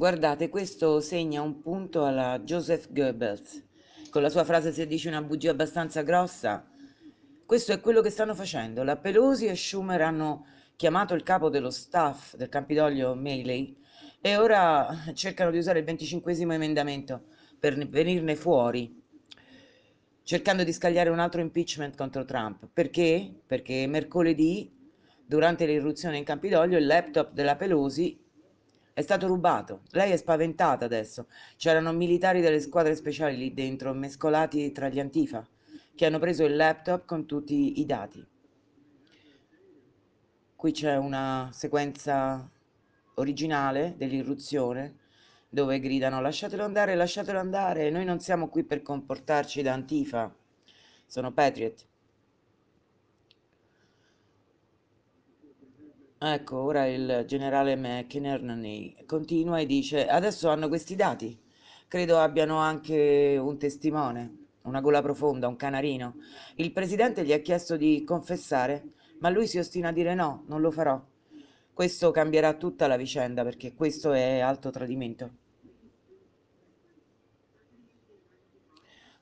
Guardate, questo segna un punto alla Joseph Goebbels, con la sua frase se dici una bugia abbastanza grossa. Questo è quello che stanno facendo. La Pelosi e Schumer hanno chiamato il capo dello staff del Campidoglio Mealy e ora cercano di usare il 25 emendamento per venirne fuori, cercando di scagliare un altro impeachment contro Trump. Perché? Perché mercoledì, durante l'irruzione in Campidoglio, il laptop della Pelosi è stato rubato. Lei è spaventata adesso. C'erano militari delle squadre speciali lì dentro, mescolati tra gli Antifa, che hanno preso il laptop con tutti i dati. Qui c'è una sequenza originale dell'irruzione dove gridano lasciatelo andare, lasciatelo andare, noi non siamo qui per comportarci da Antifa, sono Patriot. Ecco, ora il generale McInerney continua e dice: Adesso hanno questi dati. Credo abbiano anche un testimone, una gola profonda, un canarino. Il presidente gli ha chiesto di confessare, ma lui si ostina a dire no, non lo farò. Questo cambierà tutta la vicenda perché questo è alto tradimento.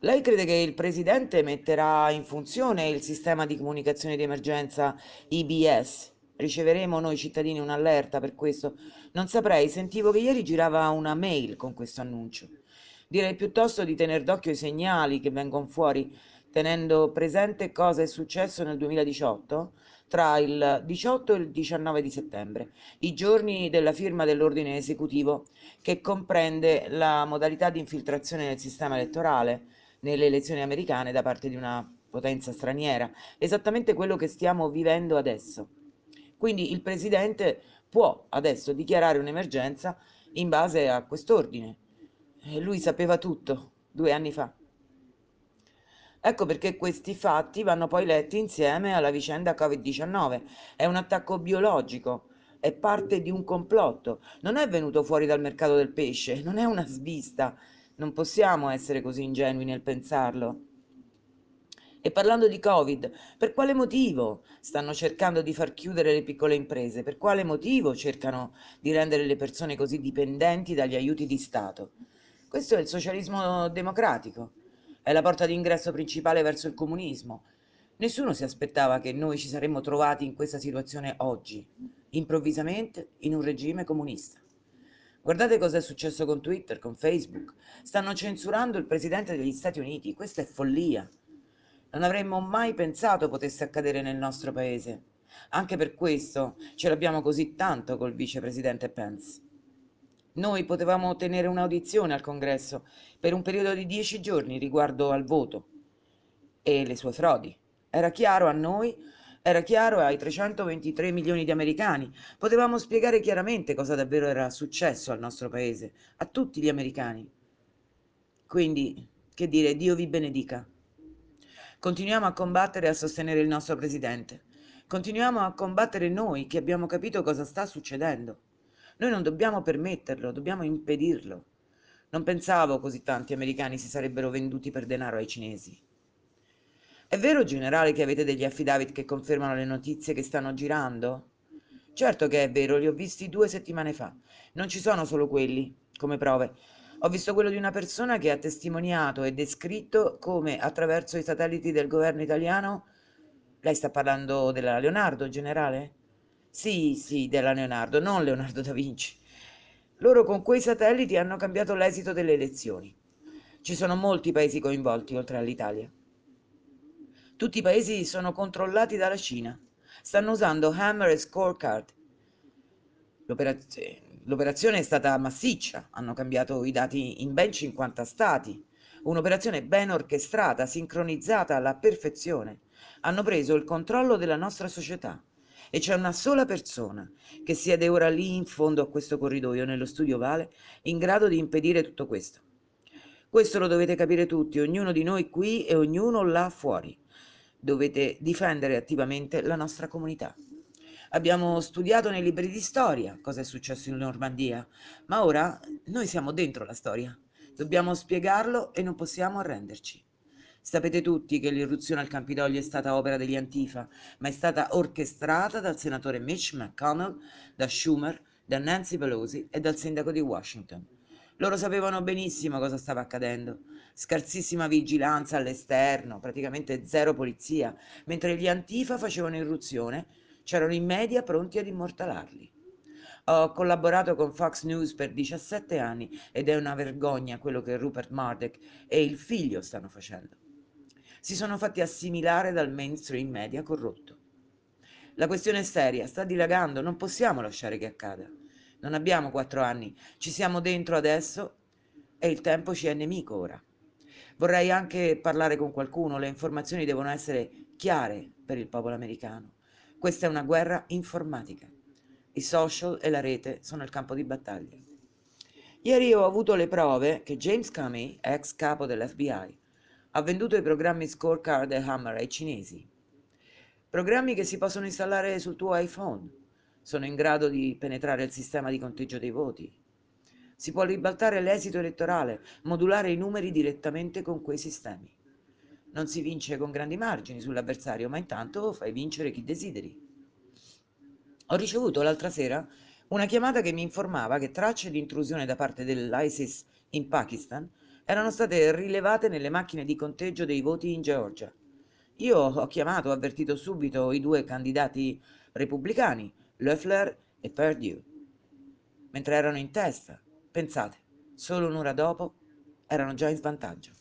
Lei crede che il presidente metterà in funzione il sistema di comunicazione di emergenza IBS? Riceveremo noi cittadini un'allerta per questo? Non saprei, sentivo che ieri girava una mail con questo annuncio. Direi piuttosto di tenere d'occhio i segnali che vengono fuori, tenendo presente cosa è successo nel 2018 tra il 18 e il 19 di settembre, i giorni della firma dell'ordine esecutivo che comprende la modalità di infiltrazione nel sistema elettorale nelle elezioni americane da parte di una potenza straniera, esattamente quello che stiamo vivendo adesso. Quindi il Presidente può adesso dichiarare un'emergenza in base a quest'ordine. Lui sapeva tutto due anni fa. Ecco perché questi fatti vanno poi letti insieme alla vicenda Covid-19. È un attacco biologico, è parte di un complotto. Non è venuto fuori dal mercato del pesce, non è una svista. Non possiamo essere così ingenui nel pensarlo. E parlando di Covid, per quale motivo stanno cercando di far chiudere le piccole imprese? Per quale motivo cercano di rendere le persone così dipendenti dagli aiuti di Stato? Questo è il socialismo democratico, è la porta d'ingresso principale verso il comunismo. Nessuno si aspettava che noi ci saremmo trovati in questa situazione oggi, improvvisamente in un regime comunista. Guardate cosa è successo con Twitter, con Facebook. Stanno censurando il presidente degli Stati Uniti. Questa è follia. Non avremmo mai pensato potesse accadere nel nostro paese. Anche per questo ce l'abbiamo così tanto col vicepresidente Pence. Noi potevamo ottenere un'audizione al congresso per un periodo di dieci giorni riguardo al voto e le sue frodi. Era chiaro a noi, era chiaro ai 323 milioni di americani. Potevamo spiegare chiaramente cosa davvero era successo al nostro paese, a tutti gli americani. Quindi, che dire, Dio vi benedica. Continuiamo a combattere e a sostenere il nostro presidente. Continuiamo a combattere noi che abbiamo capito cosa sta succedendo. Noi non dobbiamo permetterlo, dobbiamo impedirlo. Non pensavo così tanti americani si sarebbero venduti per denaro ai cinesi. È vero, generale, che avete degli affidavit che confermano le notizie che stanno girando? Certo che è vero, li ho visti due settimane fa. Non ci sono solo quelli, come prove. Ho visto quello di una persona che ha testimoniato e descritto come attraverso i satelliti del governo italiano... Lei sta parlando della Leonardo, generale? Sì, sì, della Leonardo, non Leonardo da Vinci. Loro con quei satelliti hanno cambiato l'esito delle elezioni. Ci sono molti paesi coinvolti oltre all'Italia. Tutti i paesi sono controllati dalla Cina. Stanno usando Hammer e Scorecard. L'operazione L'operazione è stata massiccia, hanno cambiato i dati in ben 50 stati. Un'operazione ben orchestrata, sincronizzata alla perfezione. Hanno preso il controllo della nostra società. E c'è una sola persona che siede ora lì in fondo a questo corridoio, nello studio Vale, in grado di impedire tutto questo. Questo lo dovete capire tutti, ognuno di noi qui e ognuno là fuori. Dovete difendere attivamente la nostra comunità. Abbiamo studiato nei libri di storia cosa è successo in Normandia, ma ora noi siamo dentro la storia. Dobbiamo spiegarlo e non possiamo arrenderci. Sapete tutti che l'irruzione al Campidoglio è stata opera degli Antifa, ma è stata orchestrata dal senatore Mitch McConnell, da Schumer, da Nancy Pelosi e dal sindaco di Washington. Loro sapevano benissimo cosa stava accadendo. Scarsissima vigilanza all'esterno, praticamente zero polizia, mentre gli Antifa facevano irruzione, c'erano i media pronti ad immortalarli. Ho collaborato con Fox News per 17 anni ed è una vergogna quello che Rupert Murdoch e il figlio stanno facendo. Si sono fatti assimilare dal mainstream media corrotto. La questione è seria, sta dilagando, non possiamo lasciare che accada. Non abbiamo quattro anni, ci siamo dentro adesso e il tempo ci è nemico ora. Vorrei anche parlare con qualcuno, le informazioni devono essere chiare per il popolo americano. Questa è una guerra informatica. I social e la rete sono il campo di battaglia. Ieri ho avuto le prove che James Comey, ex capo dell'FBI, ha venduto i programmi Scorecard e Hammer ai cinesi. Programmi che si possono installare sul tuo iPhone. Sono in grado di penetrare il sistema di conteggio dei voti. Si può ribaltare l'esito elettorale, modulare i numeri direttamente con quei sistemi. Non si vince con grandi margini sull'avversario, ma intanto fai vincere chi desideri. Ho ricevuto l'altra sera una chiamata che mi informava che tracce di intrusione da parte dell'ISIS in Pakistan erano state rilevate nelle macchine di conteggio dei voti in Georgia. Io ho chiamato, ho avvertito subito i due candidati repubblicani, Loeffler e Perdue, mentre erano in testa. Pensate, solo un'ora dopo erano già in svantaggio.